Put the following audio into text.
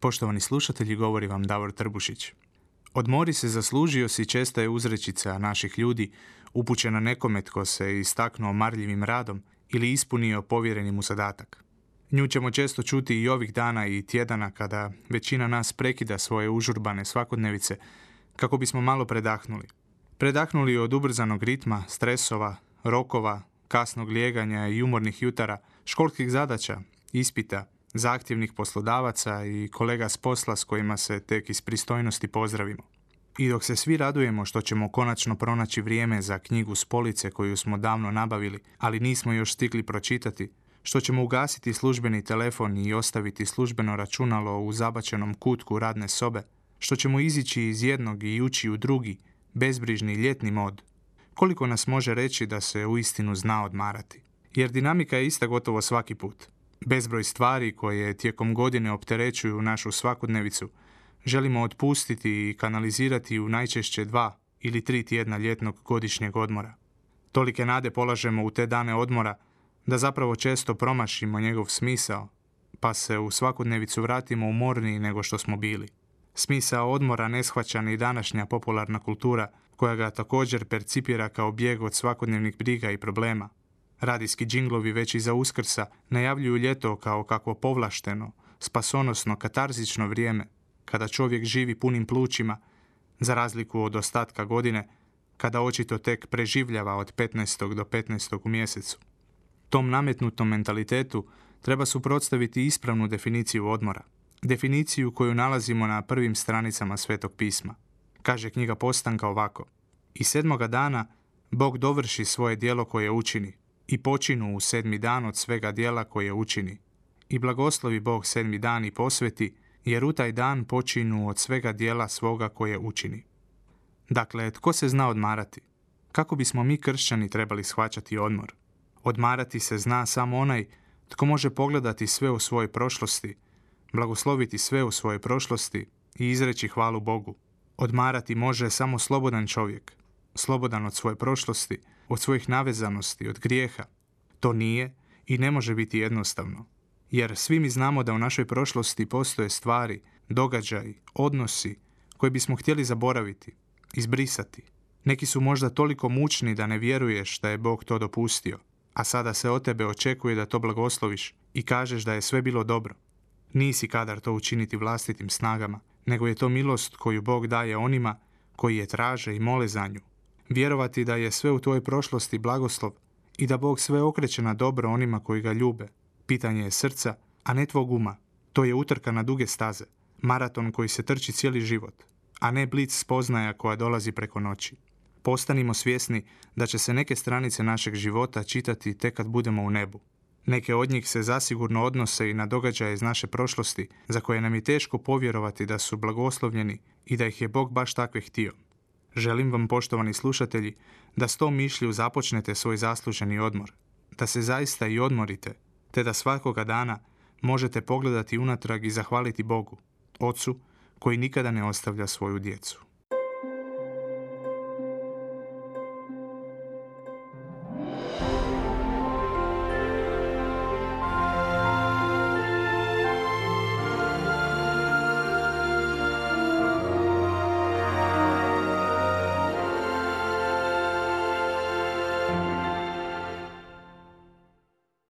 Poštovani slušatelji, govori vam Davor Trbušić. Odmori se zaslužio si česta je uzrečica naših ljudi upućena nekome tko se istaknuo marljivim radom ili ispunio povjereni mu zadatak. Nju ćemo često čuti i ovih dana i tjedana kada većina nas prekida svoje užurbane svakodnevice kako bismo malo predahnuli. Predahnuli od ubrzanog ritma, stresova, rokova, kasnog lijeganja i umornih jutara, školskih zadaća, ispita, zahtjevnih poslodavaca i kolega s posla s kojima se tek iz pristojnosti pozdravimo. I dok se svi radujemo što ćemo konačno pronaći vrijeme za knjigu s police koju smo davno nabavili, ali nismo još stigli pročitati, što ćemo ugasiti službeni telefon i ostaviti službeno računalo u zabačenom kutku radne sobe, što ćemo izići iz jednog i ući u drugi, bezbrižni ljetni mod, koliko nas može reći da se uistinu zna odmarati. Jer dinamika je ista gotovo svaki put – bezbroj stvari koje tijekom godine opterećuju našu svakodnevicu, želimo otpustiti i kanalizirati u najčešće dva ili tri tjedna ljetnog godišnjeg odmora. Tolike nade polažemo u te dane odmora da zapravo često promašimo njegov smisao, pa se u svakodnevicu vratimo umorniji nego što smo bili. Smisao odmora ne ni današnja popularna kultura, koja ga također percipira kao bijeg od svakodnevnih briga i problema. Radijski džinglovi već iza uskrsa najavljuju ljeto kao kakvo povlašteno, spasonosno, katarzično vrijeme, kada čovjek živi punim plućima, za razliku od ostatka godine, kada očito tek preživljava od 15. do 15. u mjesecu. Tom nametnutom mentalitetu treba suprotstaviti ispravnu definiciju odmora, definiciju koju nalazimo na prvim stranicama Svetog pisma. Kaže knjiga Postanka ovako. I sedmoga dana Bog dovrši svoje dijelo koje učini, i počinu u sedmi dan od svega dijela koje učini. I blagoslovi Bog sedmi dan i posveti, jer u taj dan počinu od svega dijela svoga koje učini. Dakle, tko se zna odmarati? Kako bismo mi kršćani trebali shvaćati odmor? Odmarati se zna samo onaj tko može pogledati sve u svojoj prošlosti, blagosloviti sve u svojoj prošlosti i izreći hvalu Bogu. Odmarati može samo slobodan čovjek, slobodan od svoje prošlosti, od svojih navezanosti, od grijeha. To nije i ne može biti jednostavno. Jer svi mi znamo da u našoj prošlosti postoje stvari, događaji, odnosi koje bismo htjeli zaboraviti, izbrisati. Neki su možda toliko mučni da ne vjeruješ da je Bog to dopustio, a sada se od tebe očekuje da to blagosloviš i kažeš da je sve bilo dobro. Nisi kadar to učiniti vlastitim snagama, nego je to milost koju Bog daje onima koji je traže i mole za nju, Vjerovati da je sve u tvojoj prošlosti blagoslov i da Bog sve okreće na dobro onima koji ga ljube. Pitanje je srca, a ne tvog uma. To je utrka na duge staze, maraton koji se trči cijeli život, a ne blic spoznaja koja dolazi preko noći. Postanimo svjesni da će se neke stranice našeg života čitati tek kad budemo u nebu. Neke od njih se zasigurno odnose i na događaje iz naše prošlosti, za koje nam je teško povjerovati da su blagoslovljeni i da ih je Bog baš takve htio. Želim vam, poštovani slušatelji, da s tom mišlju započnete svoj zasluženi odmor, da se zaista i odmorite, te da svakoga dana možete pogledati unatrag i zahvaliti Bogu, Ocu, koji nikada ne ostavlja svoju djecu.